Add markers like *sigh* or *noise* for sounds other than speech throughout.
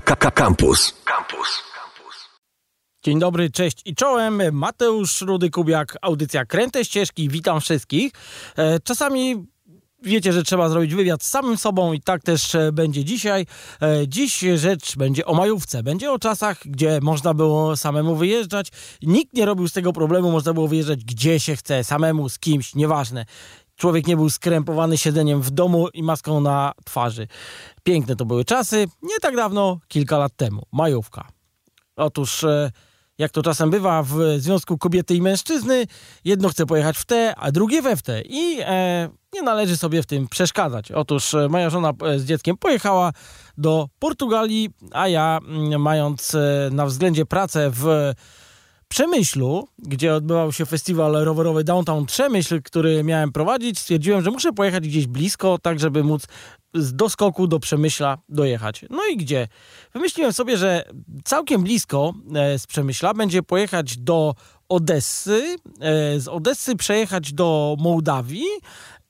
Campus. Campus. Dzień dobry, cześć i czołem. Mateusz Rudy Kubiak, audycja Kręte Ścieżki. Witam wszystkich. E, czasami wiecie, że trzeba zrobić wywiad z samym sobą i tak też e, będzie dzisiaj. E, dziś rzecz będzie o majówce. Będzie o czasach, gdzie można było samemu wyjeżdżać. Nikt nie robił z tego problemu, można było wyjeżdżać gdzie się chce, samemu, z kimś, nieważne. Człowiek nie był skrępowany siedzeniem w domu i maską na twarzy. Piękne to były czasy, nie tak dawno, kilka lat temu. Majówka. Otóż, e, jak to czasem bywa w związku kobiety i mężczyzny, jedno chce pojechać w te, a drugie we w te. I e, nie należy sobie w tym przeszkadzać. Otóż e, moja żona e, z dzieckiem pojechała do Portugalii, a ja, mm, mając na względzie pracę w Przemyślu, gdzie odbywał się festiwal rowerowy Downtown Przemyśl, który miałem prowadzić, stwierdziłem, że muszę pojechać gdzieś blisko, tak żeby móc z doskoku do Przemyśla dojechać. No i gdzie? Wymyśliłem sobie, że całkiem blisko e, z Przemyśla będzie pojechać do Odessy, e, z Odessy przejechać do Mołdawii,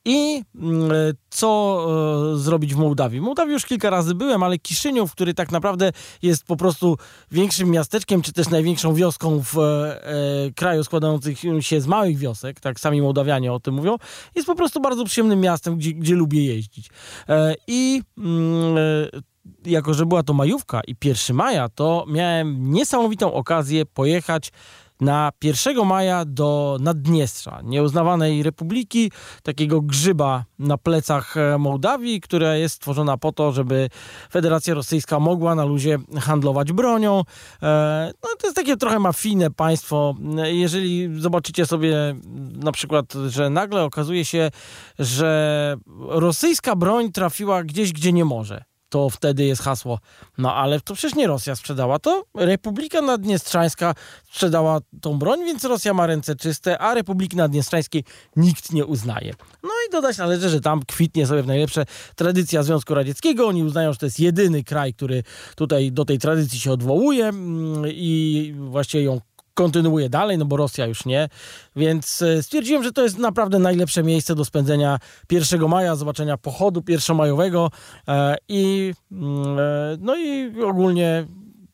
i mm, co e, zrobić w Mołdawii? W Mołdawii już kilka razy byłem, ale Kiszyniów, który tak naprawdę jest po prostu większym miasteczkiem, czy też największą wioską w e, e kraju składających się z małych wiosek, tak sami Mołdawianie o tym mówią, jest po prostu bardzo przyjemnym miastem, gdzie, gdzie lubię jeździć. E, I mm, e, jako, że była to majówka i 1 maja, to miałem niesamowitą okazję pojechać na 1 maja do Naddniestrza, nieuznawanej republiki, takiego grzyba na plecach e, Mołdawii, która jest stworzona po to, żeby Federacja Rosyjska mogła na luzie handlować bronią. E, no, to jest takie trochę mafijne państwo. Jeżeli zobaczycie sobie na przykład, że nagle okazuje się, że rosyjska broń trafiła gdzieś, gdzie nie może to wtedy jest hasło. No ale to przecież nie Rosja sprzedała, to Republika Naddniestrzańska sprzedała tą broń, więc Rosja ma ręce czyste, a Republiki Naddniestrzańskiej nikt nie uznaje. No i dodać należy, że tam kwitnie sobie w najlepsze tradycja Związku Radzieckiego. Oni uznają, że to jest jedyny kraj, który tutaj do tej tradycji się odwołuje mm, i właściwie ją kontynuuje dalej, no bo Rosja już nie. Więc e, stwierdziłem, że to jest naprawdę najlepsze miejsce do spędzenia 1 maja, zobaczenia pochodu pierwszomajowego e, i, mm, e, no i ogólnie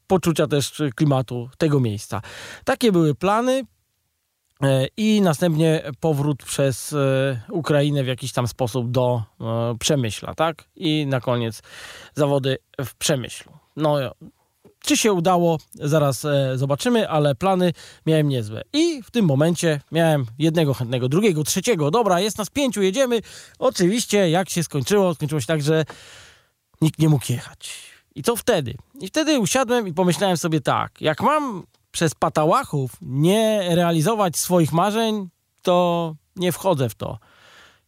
poczucia też klimatu tego miejsca. Takie były plany. I następnie powrót przez Ukrainę w jakiś tam sposób do Przemyśla, tak? I na koniec zawody w Przemyślu. No, czy się udało, zaraz e, zobaczymy, ale plany miałem niezłe. I w tym momencie miałem jednego chętnego, drugiego, trzeciego. Dobra, jest nas pięciu, jedziemy. Oczywiście, jak się skończyło, skończyło się tak, że nikt nie mógł jechać. I co wtedy? I wtedy usiadłem i pomyślałem sobie tak, jak mam przez patałachów nie realizować swoich marzeń, to nie wchodzę w to.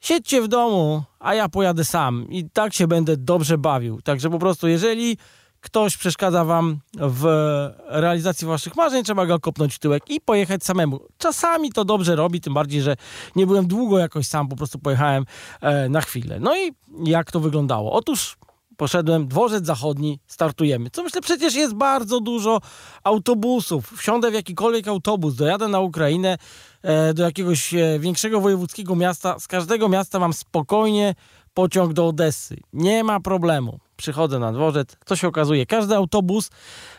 Siedźcie w domu, a ja pojadę sam i tak się będę dobrze bawił. Także po prostu, jeżeli ktoś przeszkadza wam w realizacji waszych marzeń, trzeba go kopnąć w tyłek i pojechać samemu. Czasami to dobrze robi, tym bardziej, że nie byłem długo jakoś sam, po prostu pojechałem e, na chwilę. No i jak to wyglądało? Otóż poszedłem, dworzec zachodni, startujemy. Co myślę, przecież jest bardzo dużo autobusów. Wsiądę w jakikolwiek autobus, dojadę na Ukrainę, e, do jakiegoś e, większego wojewódzkiego miasta. Z każdego miasta mam spokojnie pociąg do Odessy. Nie ma problemu przychodzę na dworzec, co się okazuje? Każdy autobus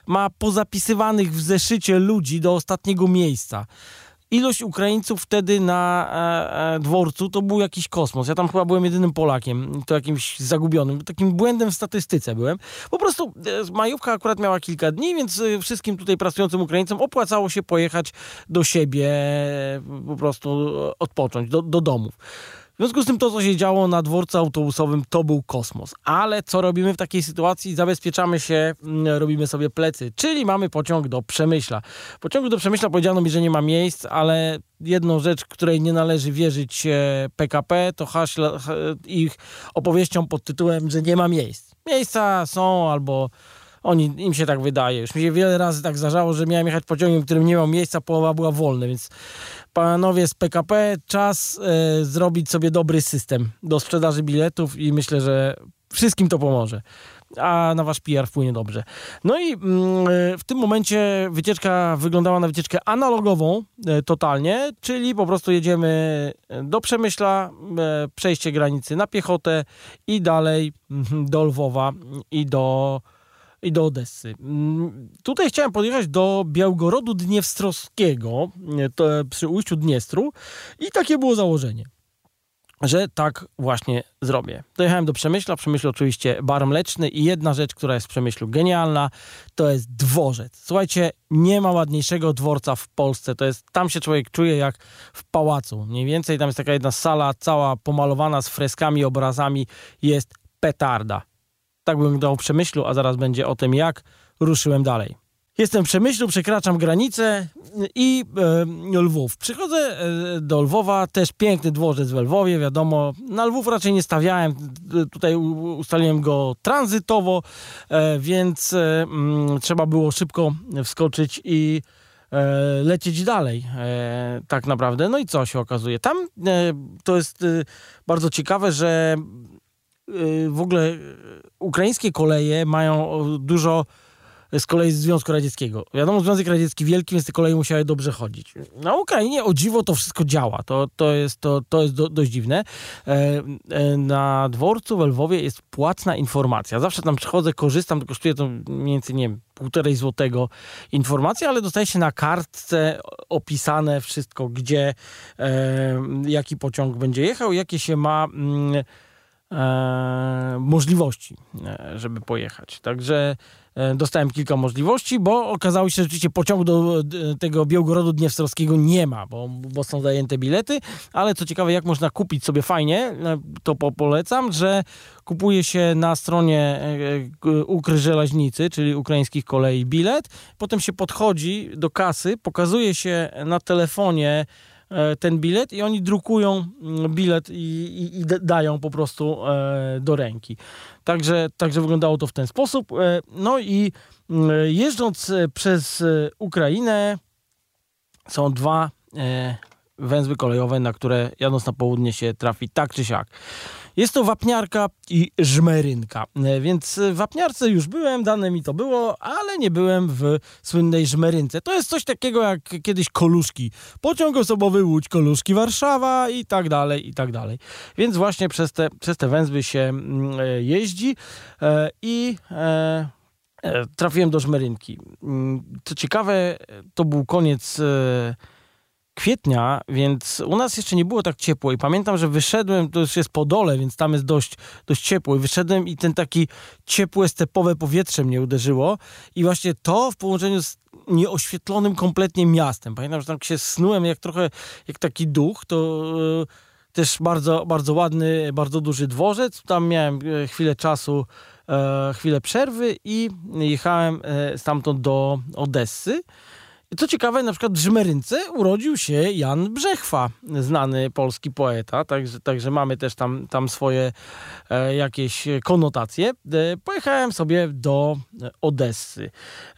ma pozapisywanych w zeszycie ludzi do ostatniego miejsca. Ilość Ukraińców wtedy na e, e, dworcu to był jakiś kosmos. Ja tam chyba byłem jedynym Polakiem, to jakimś zagubionym, takim błędem w statystyce byłem. Po prostu e, majówka akurat miała kilka dni, więc e, wszystkim tutaj pracującym Ukraińcom opłacało się pojechać do siebie, e, po prostu odpocząć, do, do domów. W związku z tym to, co się działo na dworcu autobusowym, to był kosmos. Ale co robimy w takiej sytuacji? Zabezpieczamy się, mm, robimy sobie plecy, czyli mamy pociąg do Przemyśla. Pociągu do Przemyśla powiedziano mi, że nie ma miejsc, ale jedną rzecz, której nie należy wierzyć PKP, to haśle, ich opowieścią pod tytułem, że nie ma miejsc. Miejsca są albo oni, im się tak wydaje. Już mi się wiele razy tak zdarzało, że miałem jechać pociągiem, w którym nie miał miejsca, połowa była wolna, więc panowie z PKP, czas e, zrobić sobie dobry system do sprzedaży biletów i myślę, że wszystkim to pomoże. A na wasz PR wpłynie dobrze. No i mm, e, w tym momencie wycieczka wyglądała na wycieczkę analogową e, totalnie, czyli po prostu jedziemy do Przemyśla, przejście granicy na piechotę i dalej mm, do Lwowa i do i do Odessy. Mm, tutaj chciałem podjechać do Białgorodu Dniewstrowskiego, to przy ujściu Dniestru i takie było założenie że tak właśnie zrobię. Dojechałem do Przemyśla, w Przemyślu oczywiście bar mleczny i jedna rzecz, która jest w Przemyślu genialna, to jest dworzec. Słuchajcie, nie ma ładniejszego dworca w Polsce. To jest, tam się człowiek czuje jak w pałacu. Mniej więcej tam jest taka jedna sala cała pomalowana z freskami, obrazami. Jest petarda. Tak bym dał w Przemyślu, a zaraz będzie o tym, jak ruszyłem dalej. Jestem w Przemyślu, przekraczam granicę i e, Lwów. Przychodzę e, do Lwowa, też piękny dworzec w Lwowie, wiadomo. Na Lwów raczej nie stawiałem, tutaj ustaliłem go tranzytowo, e, więc e, mm, trzeba było szybko wskoczyć i e, lecieć dalej, e, tak naprawdę. No i co się okazuje? Tam to jest bardzo ciekawe, że w ogóle ukraińskie koleje mają dużo z kolei z Związku Radzieckiego. Wiadomo, Związek Radziecki wielki, więc te koleje musiały dobrze chodzić. Na Ukrainie o dziwo to wszystko działa. To, to jest, to, to jest do, dość dziwne. E, e, na dworcu w Lwowie jest płatna informacja. Zawsze tam przychodzę, korzystam, kosztuje to mniej więcej, nie wiem, półtorej złotego informacja, ale dostaje się na kartce opisane wszystko, gdzie, e, jaki pociąg będzie jechał, jakie się ma... Mm, e, możliwości, e, żeby pojechać. Także E, dostałem kilka możliwości, bo okazało się, że rzeczywiście pociągu do tego Białgorodu Dniewstrowskiego nie ma, bo, bo są zajęte bilety, ale co ciekawe, jak można kupić sobie fajnie, e, to po polecam, że kupuje się na stronie e, Ukry Żelaźnicy, czyli ukraińskich kolei bilet, potem się podchodzi do kasy, pokazuje się na telefonie ten bilet i oni drukują mm, bilet i, i, i dają po prostu e, do ręki. Także, także wyglądało to w ten sposób. E, no i mm, jeżdżąc przez Ukrainę są dwa węzły kolejowe, na które jadąc na południe się trafi tak czy siak. Jest to wapniarka i żmerynka, e, więc w wapniarce już byłem, dane mi to było, ale nie byłem w słynnej żmerynce. To jest coś takiego jak kiedyś koluszki. Pociąg osobowy Łódź, koluszki Warszawa i tak dalej, i tak dalej. Więc właśnie przez te, przez te węzły się mm, e, jeździ e, i trafiłem do żmerynki. Mm, co ciekawe, to był koniec kwietnia, więc u nas jeszcze nie było tak ciepło i pamiętam, że wyszedłem, to już jest po dole, więc tam jest dość, dość ciepło i wyszedłem i ten taki ciepłe, stepowe powietrze mnie uderzyło i właśnie to w połączeniu z nieoświetlonym kompletnie miastem. Pamiętam, że tam się snułem jak trochę, jak taki duch, to e, też bardzo, bardzo ładny, bardzo duży dworzec. Tam miałem e, chwilę czasu, e, chwilę przerwy i jechałem stamtąd do Odessy. Co ciekawe, na przykład w Żmerynce urodził się Jan Brzechwa, znany polski poeta, także, także mamy też tam, tam swoje e, jakieś konotacje. E, pojechałem sobie do Odessy.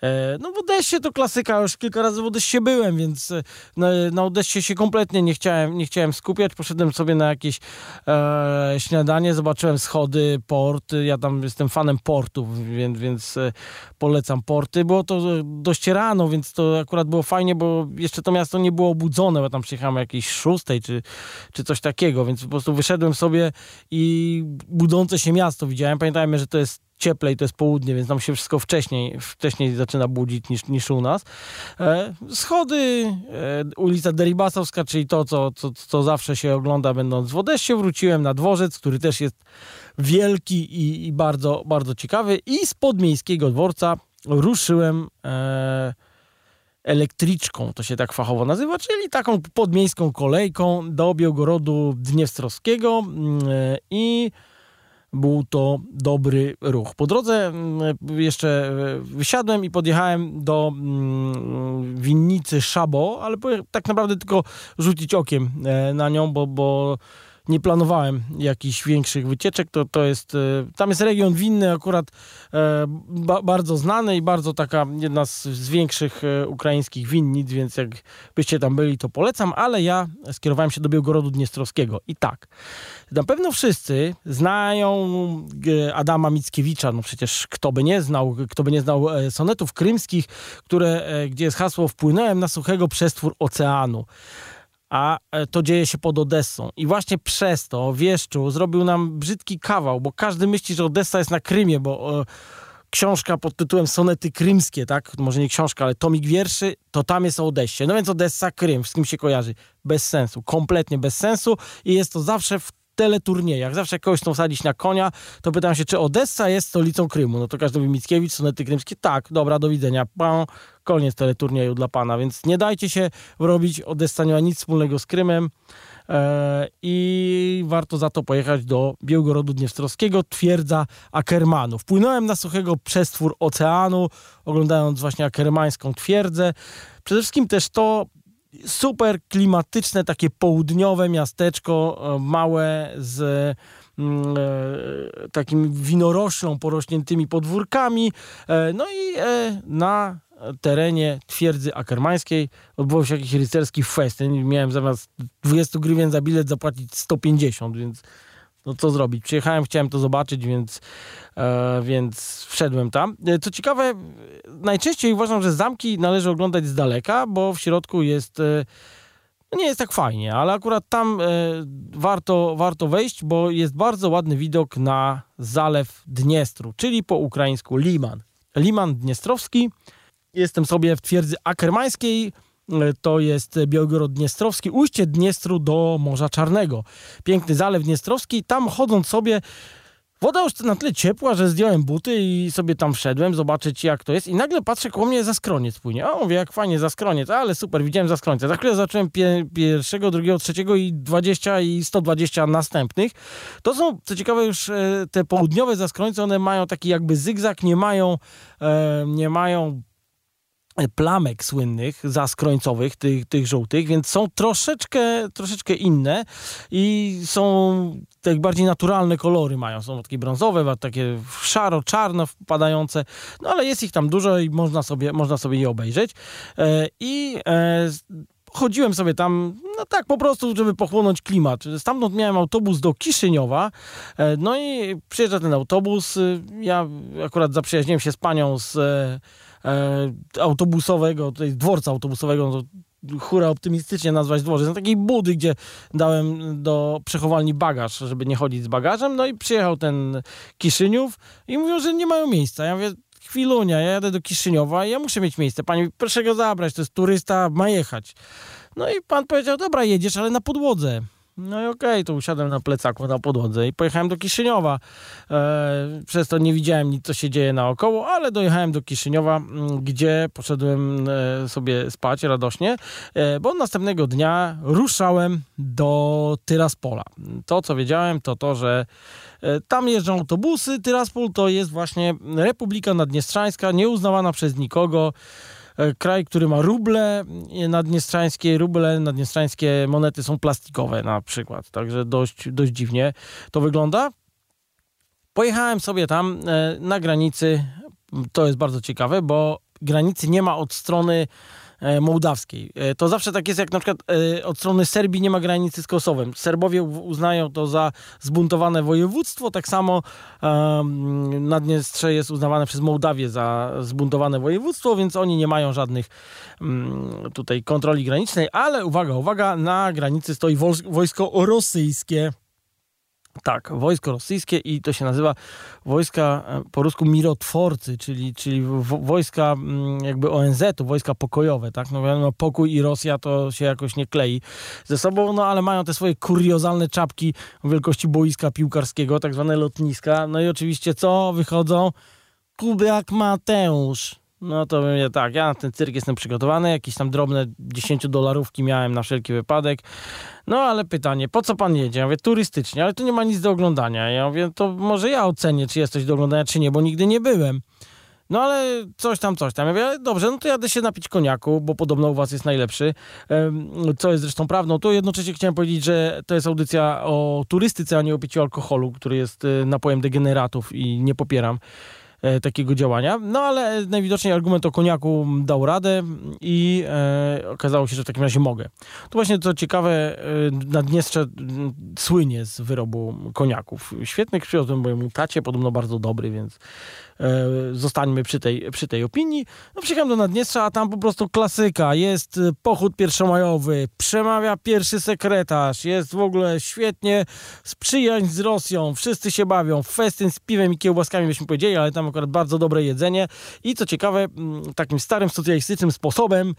E, no w Odessie to klasyka, już kilka razy w Odessie byłem, więc e, na, na Odessie się kompletnie nie chciałem, nie chciałem skupiać. Poszedłem sobie na jakieś e, śniadanie, zobaczyłem schody, port. Ja tam jestem fanem portów, więc, więc e, polecam porty. Było to dość rano, więc to akurat było fajnie, bo jeszcze to miasto nie było obudzone, bo tam przyjechałem jakiejś szóstej czy, czy coś takiego, więc po prostu wyszedłem sobie i budzące się miasto widziałem. Pamiętajmy, że to jest cieplej, to jest południe, więc tam się wszystko wcześniej, wcześniej zaczyna budzić niż, niż u nas. E, schody, e, ulica Deribasowska, czyli to, co, co, co zawsze się ogląda będąc w Odessie, wróciłem na dworzec, który też jest wielki i, i bardzo, bardzo ciekawy i z podmiejskiego dworca ruszyłem e, elektryczką, to się tak fachowo nazywa, czyli taką podmiejską kolejką do Białgorodu Dniewstrowskiego mm, i był to dobry ruch. Po drodze mm, jeszcze e, wysiadłem i podjechałem do mm, winnicy Szabo, ale tak naprawdę tylko rzucić okiem e, na nią, bo, bo nie planowałem jakichś większych wycieczek. To, to jest, e, tam jest region winny akurat e, ba, bardzo znany i bardzo taka jedna z, z, większych e, ukraińskich winnic, więc jak byście tam byli, to polecam, ale ja skierowałem się do Białgorodu Dniestrowskiego. I tak, na pewno wszyscy znają Adama Mickiewicza, no przecież kto by nie znał, kto by nie znał sonetów krymskich, które, gdzie jest hasło wpłynąłem na suchego przestwór oceanu a e, to dzieje się pod Odessą. I właśnie przez to Wieszczu zrobił nam brzydki kawał, bo każdy myśli, że Odessa jest na Krymie, bo książka pod tytułem Sonety Krymskie, tak? Może nie książka, ale tomik wierszy, to tam jest o Odessie. No więc Odessa, Krym, z kim się kojarzy? Bez sensu, kompletnie bez sensu i jest to zawsze w teleturniejach. Zawsze jak kogoś chcą sadzić na konia, to pytam się, czy Odessa jest stolicą Krymu. No to każdy mówi Mickiewicz, sonety krymskie. Tak, dobra, do widzenia. Pam, koniec teleturnieju dla pana. Więc nie dajcie się robić. Odessa nie ma nic wspólnego z Krymem. E, I warto za to pojechać do Białgorodu Dniestrowskiego, twierdza Ackermanów. Płynąłem na suchego przestwór oceanu, oglądając właśnie akermańską twierdzę. Przede wszystkim też to, super klimatyczne, takie południowe miasteczko, e, małe z mm, e, takim winoroślą porośniętymi podwórkami. E, no i na terenie twierdzy akermańskiej odbywał się jakiś rycerski fest. Miałem zamiast 20 grywien za bilet zapłacić 150, więc no co zrobić? Przyjechałem, chciałem to zobaczyć, więc, e, więc wszedłem tam. E, co ciekawe, najczęściej uważam, że zamki należy oglądać z daleka, bo w środku jest... E, no nie jest tak fajnie, ale akurat tam e, warto, warto wejść, bo jest bardzo ładny widok na zalew Dniestru, czyli po ukraińsku Liman. Liman Dniestrowski. Jestem sobie w twierdzy akermańskiej, to jest Białgorod Dniestrowski, ujście Dniestru do Morza Czarnego. Piękny zalew Dniestrowski, tam chodząc sobie Woda już na tyle ciepła, że zdjąłem buty i sobie tam wszedłem, zobaczyć jak to jest. I nagle patrzę, koło mnie skroniec płynie. O, mówię, jak fajnie skroniec, ale super, widziałem zaskrońca. Za chwilę zacząłem pie pierwszego, drugiego, trzeciego i 20 i 120 następnych. To są, co ciekawe, już e, te południowe zaskrońce, one mają taki jakby zygzak, nie mają, e, nie mają plamek słynnych, zaskrońcowych, tych, tych żółtych, więc są troszeczkę, troszeczkę inne i są tak bardziej naturalne kolory mają. Są takie brązowe, takie szaro, czarno wpadające, no ale jest ich tam dużo i można sobie, można sobie je obejrzeć. E, I e, chodziłem sobie tam, no tak po prostu, żeby pochłonąć klimat. Stamtąd miałem autobus do Kiszyniowa, e, no i przyjeżdża ten autobus. Ja akurat zaprzyjaźniłem się z panią z autobusowego, tutaj dworca autobusowego, no hura optymistycznie nazwać dworzec, na takiej budy, gdzie dałem do przechowalni bagaż, żeby nie chodzić z bagażem, no i przyjechał ten Kiszyniów i mówią, że nie mają miejsca. Ja mówię, chwilunia, ja jadę do Kiszyniowa ja muszę mieć miejsce. Pani, proszę go zabrać, to jest turysta, ma jechać. No i pan powiedział, dobra, jedziesz, ale na podłodze. No i okej, okay, to usiadłem na plecaku na podłodze i pojechałem do Kiszyniowa. E, przez to nie widziałem nic, co się dzieje naokoło, ale dojechałem do Kiszyniowa, gdzie poszedłem e, sobie spać radośnie, e, bo następnego dnia ruszałem do Tyraspola. To, co wiedziałem, to to, że e, tam jeżdżą autobusy. Tyraspol to jest właśnie Republika Naddniestrzańska, nieuznawana przez nikogo. E, kraj, który ma ruble naddniestrzańskie, ruble naddniestrzańskie monety są plastikowe na przykład, także dość, dość dziwnie to wygląda. Pojechałem sobie tam e, na granicy, to jest bardzo ciekawe, bo granicy nie ma od strony mołdawskiej. E, to zawsze tak jest, jak na przykład e, od strony Serbii nie ma granicy z Kosowem. Serbowie uznają to za zbuntowane województwo, tak samo Naddniestrze jest uznawane przez Mołdawię za zbuntowane województwo, więc oni nie mają żadnych um, tutaj kontroli granicznej, ale uwaga, uwaga, na granicy stoi wojsko rosyjskie. Tak, wojsko rosyjskie i to się nazywa wojska e, po rusku mirotworcy, czyli, czyli wojska mm, jakby ONZ-u, wojska pokojowe, tak? No wiadomo, pokój i Rosja to się jakoś nie klei ze sobą, no ale mają te swoje kuriozalne czapki wielkości boiska piłkarskiego, tak zwane lotniska. No i oczywiście co? Wychodzą Kubiak Mateusz. No to mówię tak, ja na ten cyrk jestem przygotowany, jakieś tam drobne 10 dolarówki miałem na wszelki wypadek. No ale pytanie, po co pan jedzie? Ja mówię, turystycznie, ale tu nie ma nic do oglądania. Ja mówię, to może ja ocenię, czy jest coś do oglądania, czy nie, bo nigdy nie byłem. No ale coś tam, coś tam. Ja mówię, dobrze, no to jadę się napić koniaku, bo podobno u was jest najlepszy, co jest zresztą prawdą. To jednocześnie chciałem powiedzieć, że to jest audycja o turystyce, a nie o piciu alkoholu, który jest e, napojem degeneratów i nie popieram. E, takiego działania. No ale najwidoczniej argument o koniaku dał radę i e, okazało się, że w takim razie mogę. To właśnie co ciekawe, e, Naddniestrze słynie z wyrobu koniaków. Świetny przywiozłem mojemu tacie, podobno bardzo dobry, więc zostańmy przy tej, przy tej opinii. No przyjechałem do Naddniestrza, a tam po prostu klasyka. Jest pochód pierwszomajowy, przemawia pierwszy sekretarz, jest w ogóle świetnie, sprzyjań z Rosją, wszyscy się bawią, festyn z piwem i kiełbaskami byśmy powiedzieli, ale tam akurat bardzo dobre jedzenie. I co ciekawe, mm, takim starym socjalistycznym sposobem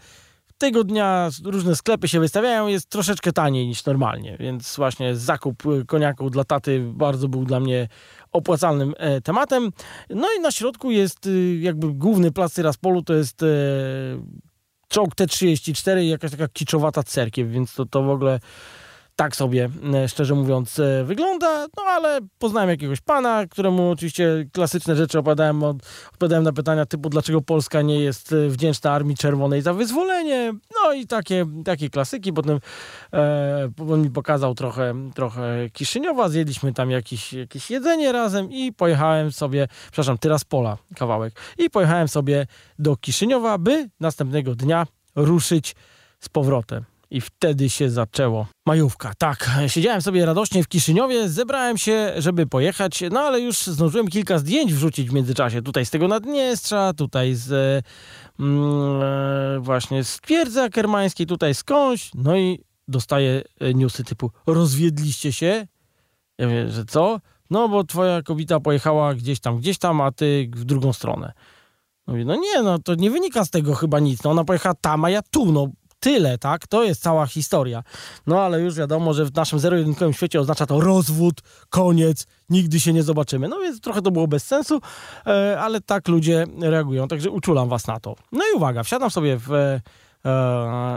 tego dnia różne sklepy się wystawiają, jest troszeczkę taniej niż normalnie, więc właśnie zakup koniaku dla taty bardzo był dla mnie opłacalnym e, tematem. No i na środku jest y, jakby główny plac Tyraspolu, to jest e, czołg T34 i jakaś taka kiczowata cerkiew, więc to, to w ogóle tak sobie, e, szczerze mówiąc, e, wygląda. No ale poznałem jakiegoś pana, któremu oczywiście klasyczne rzeczy opowiadałem, odpowiadałem na pytania typu, dlaczego Polska nie jest e, wdzięczna Armii Czerwonej za wyzwolenie. No i takie, takie klasyki. Potem e, on mi pokazał trochę, trochę Kiszyniowa, zjedliśmy tam jakieś, jakieś jedzenie razem i pojechałem sobie, przepraszam, Tyraspola kawałek, i pojechałem sobie do Kiszyniowa, by następnego dnia ruszyć z powrotem. I wtedy się zaczęło. Majówka, tak. Siedziałem sobie radośnie w Kiszyniowie, zebrałem się, żeby pojechać, no ale już zdążyłem kilka zdjęć wrzucić w międzyczasie. Tutaj z tego Naddniestrza, tutaj z mm, e, właśnie z Twierdzy Akermańskiej, tutaj skądś. No i dostaję e, newsy typu rozwiedliście się? Ja wiem, że co? No bo twoja kobieta pojechała gdzieś tam, gdzieś tam, a ty w drugą stronę. Mówię, no nie, no to nie wynika z tego chyba nic. No ona pojechała tam, a ja tu, no tyle, tak? To jest cała historia. No ale już wiadomo, że w naszym zero-jedynkowym świecie oznacza to rozwód, koniec, nigdy się nie zobaczymy. No więc trochę to było bez sensu, e, ale tak ludzie reagują, także uczulam was na to. No i uwaga, wsiadam sobie w e,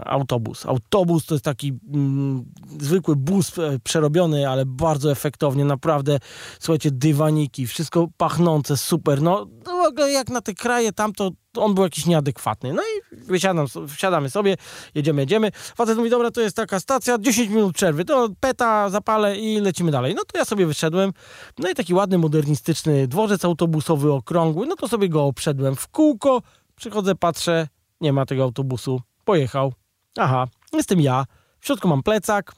autobus. Autobus to jest taki mm, zwykły bus e, przerobiony, ale bardzo efektownie, naprawdę, słuchajcie, dywaniki, wszystko pachnące, super. No, no w ogóle jak na te kraje tam, to on był jakiś nieadekwatny. No i wysiadam, wsiadamy sobie, jedziemy, jedziemy. Facet mówi, dobra, to jest taka stacja, 10 minut przerwy, to peta, zapalę i lecimy dalej. No to ja sobie wyszedłem, no i taki ładny, modernistyczny dworzec autobusowy, okrągły, no to sobie go obszedłem w kółko, przychodzę, patrzę, nie ma tego autobusu, pojechał. Aha, jestem ja, w środku mam plecak,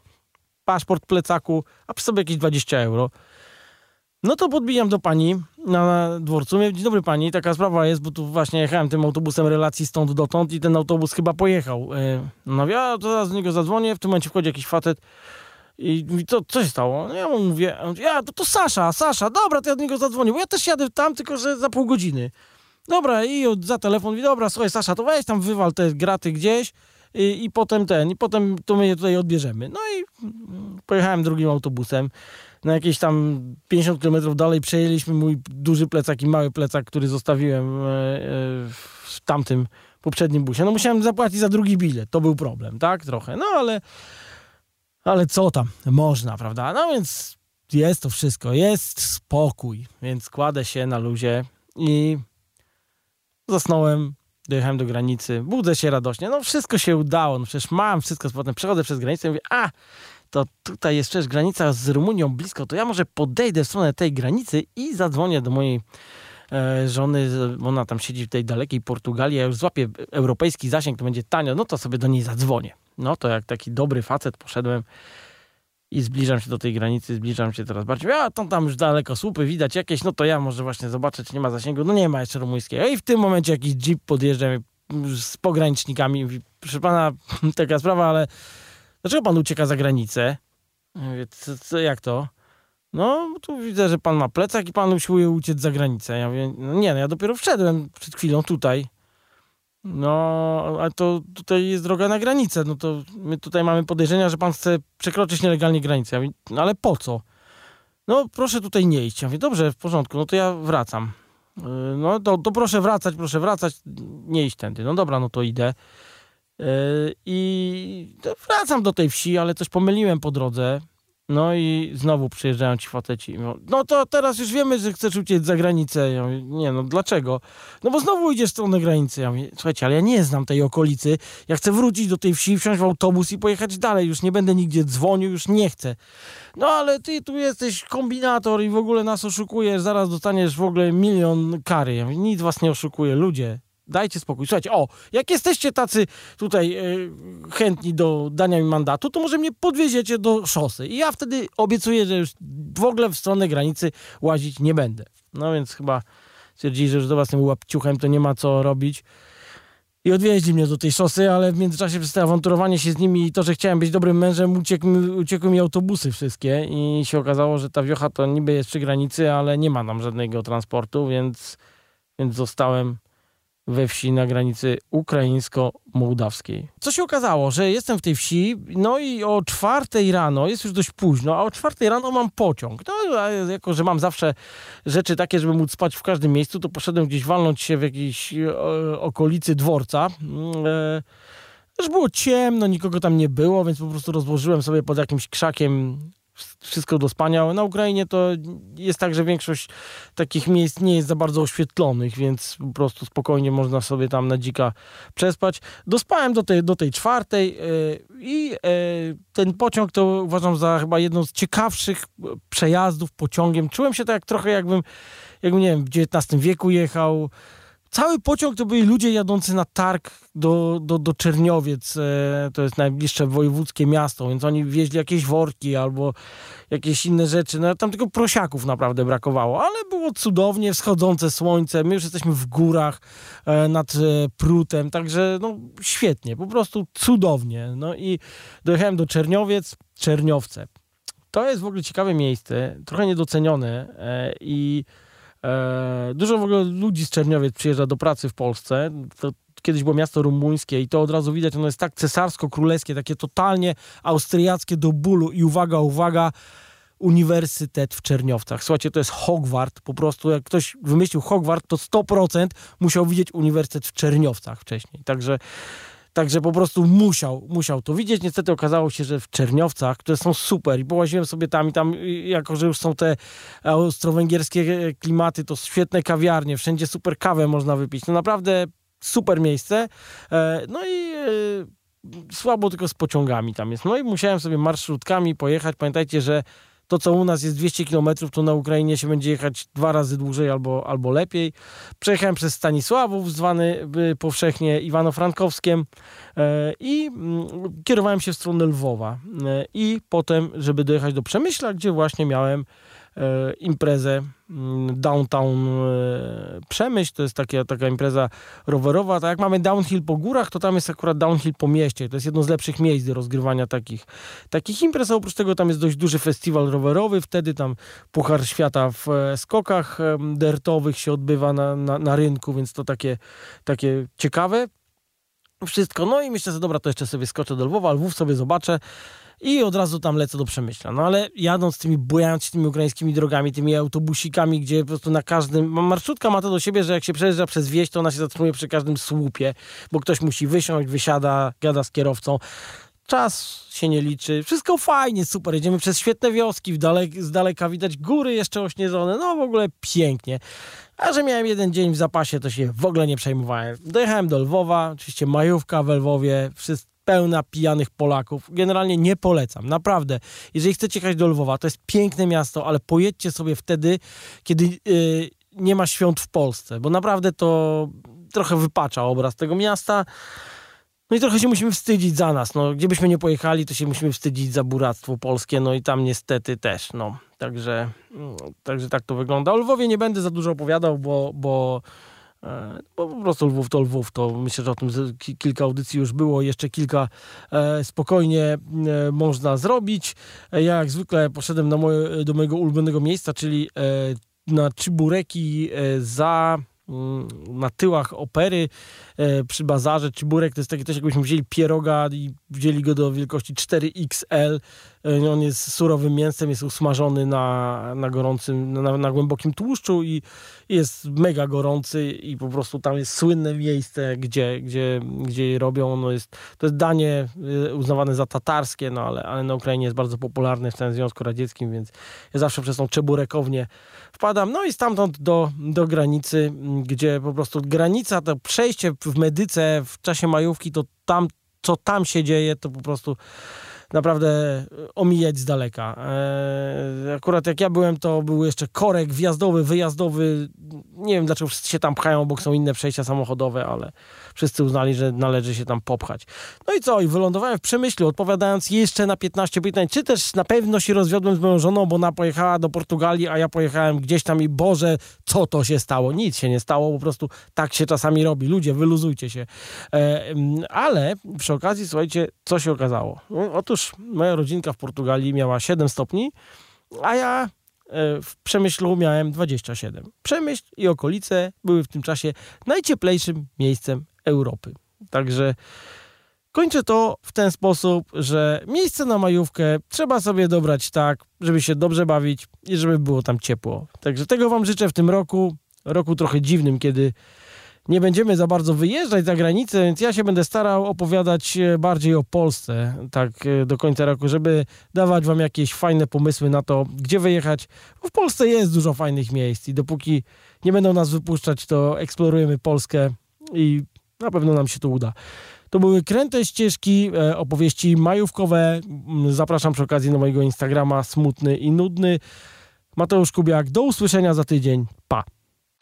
paszport plecaku, a przy sobie jakieś 20 euro. No to podbijam do pani na dworcu. Mówię, dzień dobry pani, taka sprawa jest, bo tu właśnie jechałem tym autobusem relacji stąd dotąd i ten autobus chyba pojechał. E, no ja to zaraz do niego zadzwonię, w tym momencie wchodzi jakiś facet i mówi, co, co się stało? No ja mu mówię, ja, to, to Sasza, Sasza, dobra, to ja do niego zadzwonię, bo ja też jadę tam, tylko że za pół godziny. Dobra, i za telefon mówi, dobra, słuchaj Sasza, to weź tam wywal te graty gdzieś i, i potem ten, i potem to my je tutaj odbierzemy. No i pojechałem drugim autobusem na jakieś tam 50 km dalej przejęliśmy mój duży plecak i mały plecak, który zostawiłem e, e, w tamtym poprzednim busie. No musiałem zapłacić za drugi bilet, to był problem, tak? Trochę, no ale ale co tam, można, prawda? No więc jest to wszystko, jest spokój, więc kładę się na luzie i zasnąłem, dojechałem do granicy, budzę się radośnie, no wszystko się udało, no przecież mam wszystko, potem przechodzę przez granicę i mówię, a to tutaj jest przecież granica z Rumunią blisko, to ja może podejdę w stronę tej granicy i zadzwonię do mojej e, żony, ona tam siedzi w tej dalekiej Portugalii, ja już złapię europejski zasięg, to będzie tanio, no to sobie do niej zadzwonię. No to jak taki dobry facet poszedłem i zbliżam się do tej granicy, zbliżam się coraz bardziej. A tam, tam już daleko słupy widać jakieś, no to ja może właśnie zobaczę, czy nie ma zasięgu. No nie ma jeszcze rumuńskiego. I w tym momencie jakiś jeep podjeżdża z pogranicznikami. Mówi, proszę pana, *laughs* taka sprawa, ale dlaczego pan ucieka za granicę? mówię, co, co, jak to? No, tu widzę, że pan ma plecak i pan usiłuje uciec za granicę. Ja mówię, no nie, no ja dopiero wszedłem przed chwilą tutaj. No, ale to tutaj jest droga na granicę. No to my tutaj mamy podejrzenia, że pan chce przekroczyć nielegalnie granicę. Ja mówię, no ale po co? No, proszę tutaj nie iść. Ja mówię, dobrze, w porządku, no to ja wracam. Yy, no, to, to proszę wracać, proszę wracać, nie iść tędy. No dobra, no to idę. Yy, I wracam do tej wsi, ale coś pomyliłem po drodze. No i znowu przyjeżdżają ci faceci. No to teraz już wiemy, że chcesz uciec za granicę. Ja mówię, nie no, dlaczego? No bo znowu idziesz w stronę granicy. Ja mówię, słuchajcie, ale ja nie znam tej okolicy. Ja chcę wrócić do tej wsi, wsiąść w autobus i pojechać dalej. Już nie będę nigdzie dzwonił, już nie chcę. No ale ty tu jesteś kombinator i w ogóle nas oszukujesz. Zaraz dostaniesz w ogóle milion kary. Ja mówię, nic was nie oszukuje, ludzie dajcie spokój. Słuchajcie, o, jak jesteście tacy tutaj e, chętni do dania mi mandatu, to może mnie podwieziecie do szosy. I ja wtedy obiecuję, że już w ogóle w stronę granicy łazić nie będę. No więc chyba Stwierdzili, że już do własnym łapciuchem to nie ma co robić. I odwieźli mnie do tej szosy, ale w międzyczasie przez to awanturowanie się z nimi i to, że chciałem być dobrym mężem, uciekł, uciekły mi autobusy wszystkie i się okazało, że ta wiocha to niby jest przy granicy, ale nie ma tam żadnego transportu, więc, więc zostałem we wsi na granicy ukraińsko-mołdawskiej. Co się okazało, że jestem w tej wsi, no i o czwartej rano, jest już dość późno, a o czwartej rano mam pociąg. No, jako, że mam zawsze rzeczy takie, żeby móc spać w każdym miejscu, to poszedłem gdzieś walnąć się w jakiejś e, okolicy dworca. E, już było ciemno, nikogo tam nie było, więc po prostu rozłożyłem sobie pod jakimś krzakiem wszystko do spania. Na Ukrainie to jest tak, że większość takich miejsc nie jest za bardzo oświetlonych, więc po prostu spokojnie można sobie tam na dzika przespać. Dospałem do tej, do tej czwartej yy, i yy, ten pociąg to uważam za chyba jedną z ciekawszych przejazdów pociągiem. Czułem się tak trochę jakbym, jakbym nie wiem, w XIX wieku jechał. Cały pociąg to byli ludzie jadący na targ do, do, do Czerniowiec, e, to jest najbliższe wojewódzkie miasto, więc oni wieźli jakieś worki albo jakieś inne rzeczy. No, tam tylko prosiaków naprawdę brakowało, ale było cudownie, wschodzące słońce, my już jesteśmy w górach e, nad e, Prutem, także no, świetnie, po prostu cudownie. No i dojechałem do Czerniowiec, Czerniowce. To jest w ogóle ciekawe miejsce, trochę niedocenione i dużo w ogóle ludzi z Czerniowiec przyjeżdża do pracy w Polsce. To kiedyś było miasto rumuńskie i to od razu widać, ono jest tak cesarsko-królewskie, takie totalnie austriackie do bólu i uwaga, uwaga, uniwersytet w Czerniowcach. Słuchajcie, to jest Hogwart, po prostu jak ktoś wymyślił Hogwart, to 100% musiał widzieć uniwersytet w Czerniowcach wcześniej. Także Także po prostu musiał, musiał to widzieć. Niestety okazało się, że w Czerniowcach, które są super i połaziłem sobie tam i tam, jako że już są te austro-węgierskie klimaty, to świetne kawiarnie, wszędzie super kawę można wypić. No naprawdę super miejsce. E, no i e, słabo tylko z pociągami tam jest. No i musiałem sobie marszrutkami pojechać. Pamiętajcie, że to, co u nas jest 200 km, to na Ukrainie się będzie jechać dwa razy dłużej albo, albo lepiej. Przejechałem przez Stanisławów, zwany y, powszechnie Iwano-Frankowskiem e, i mm, kierowałem się w stronę Lwowa. E, I potem, żeby dojechać do Przemyśla, gdzie właśnie miałem imprezę mm, Downtown e, Przemyśl, to jest taka, taka impreza rowerowa. Tak jak mamy downhill po górach, to tam jest akurat downhill po mieście. To jest jedno z lepszych miejsc do rozgrywania takich, takich imprez. Oprócz tego tam jest dość duży festiwal rowerowy. Wtedy tam Puchar Świata w e, skokach dertowych się odbywa na, na, na rynku, więc to takie, takie ciekawe wszystko. No i myślę, że dobra, to jeszcze sobie skoczę do Lwowa, Lwów sobie zobaczę i od razu tam lecę do Przemyśla. No ale jadąc tymi, bujając tymi ukraińskimi drogami, tymi autobusikami, gdzie po prostu na każdym, marszrutka ma to do siebie, że jak się przejeżdża przez wieś, to ona się zatrzymuje przy każdym słupie, bo ktoś musi wysiąść, wysiada, gada z kierowcą. Czas się nie liczy. Wszystko fajnie, super. Jedziemy przez świetne wioski, w dalek, z daleka widać góry jeszcze ośnieżone. No w ogóle pięknie. A że miałem jeden dzień w zapasie, to się w ogóle nie przejmowałem. Dojechałem do Lwowa, oczywiście majówka w Lwowie, wszystko pełna pijanych Polaków. Generalnie nie polecam, naprawdę. Jeżeli chcecie jechać do Lwowa, to jest piękne miasto, ale pojedźcie sobie wtedy, kiedy yy, nie ma świąt w Polsce, bo naprawdę to trochę wypacza obraz tego miasta. No i trochę się musimy wstydzić za nas. No, gdzie byśmy nie pojechali, to się musimy wstydzić za buractwo polskie, no i tam niestety też. No. Także, mm, także tak to wygląda. O Lwowie nie będę za dużo opowiadał, bo, bo bo po prostu Lwów to Lwów, to myślę, że o tym kilka audycji już było, jeszcze kilka e, spokojnie e, można zrobić. Ja jak zwykle poszedłem na moje, do mojego ulubionego miejsca, czyli na Czybureki za mm, na tyłach opery przy bazarze. Czyburek to jest taki też jakbyśmy wzięli pieroga i wzięli go do wielkości 4XL E, on jest surowym mięsem, jest usmażony na, na gorącym, na, na głębokim tłuszczu i jest mega gorący i po prostu tam jest słynne miejsce, gdzie, gdzie, gdzie je robią. Ono jest, to jest danie e, uznawane za tatarskie, no ale, ale na Ukrainie jest bardzo popularne w całym Związku Radzieckim, więc ja zawsze przez tą czeburekownię wpadam. No i stamtąd do, do granicy, gdzie po prostu granica, to przejście w medyce w czasie majówki, to tam, co tam się dzieje, to po prostu naprawdę omijać z daleka. E, akurat jak ja byłem, to był jeszcze korek wjazdowy, wyjazdowy. Nie wiem, dlaczego wszyscy się tam pchają, bo są inne przejścia samochodowe, ale wszyscy uznali, że należy się tam popchać. No i co? I wylądowałem w Przemyślu, odpowiadając jeszcze na 15 pytań, czy też na pewno się rozwiodłem z moją żoną, bo ona pojechała do Portugalii, a ja pojechałem gdzieś tam i Boże, co to się stało? Nic się nie stało, po prostu tak się czasami robi. Ludzie, wyluzujcie się. E, ale przy okazji, słuchajcie, co się okazało? No, otóż moja rodzinka w Portugalii miała 7 stopni, a ja e, w Przemyślu miałem 27. Przemyśl i okolice były w tym czasie najcieplejszym miejscem Europy. Także kończę to w ten sposób, że miejsce na majówkę trzeba sobie dobrać tak, żeby się dobrze bawić i żeby było tam ciepło. Także tego Wam życzę w tym roku. Roku trochę dziwnym, kiedy nie będziemy za bardzo wyjeżdżać za granicę, więc ja się będę starał opowiadać e, bardziej o Polsce, tak e, do końca roku, żeby dawać wam jakieś fajne pomysły na to, gdzie wyjechać. Bo w Polsce jest dużo fajnych miejsc i dopóki nie będą nas wypuszczać, to eksplorujemy Polskę i na pewno nam się to uda. To były kręte ścieżki, e, opowieści majówkowe. Zapraszam przy okazji na mojego Instagrama smutny i nudny. Mateusz Kubiak, do usłyszenia za tydzień. Pa!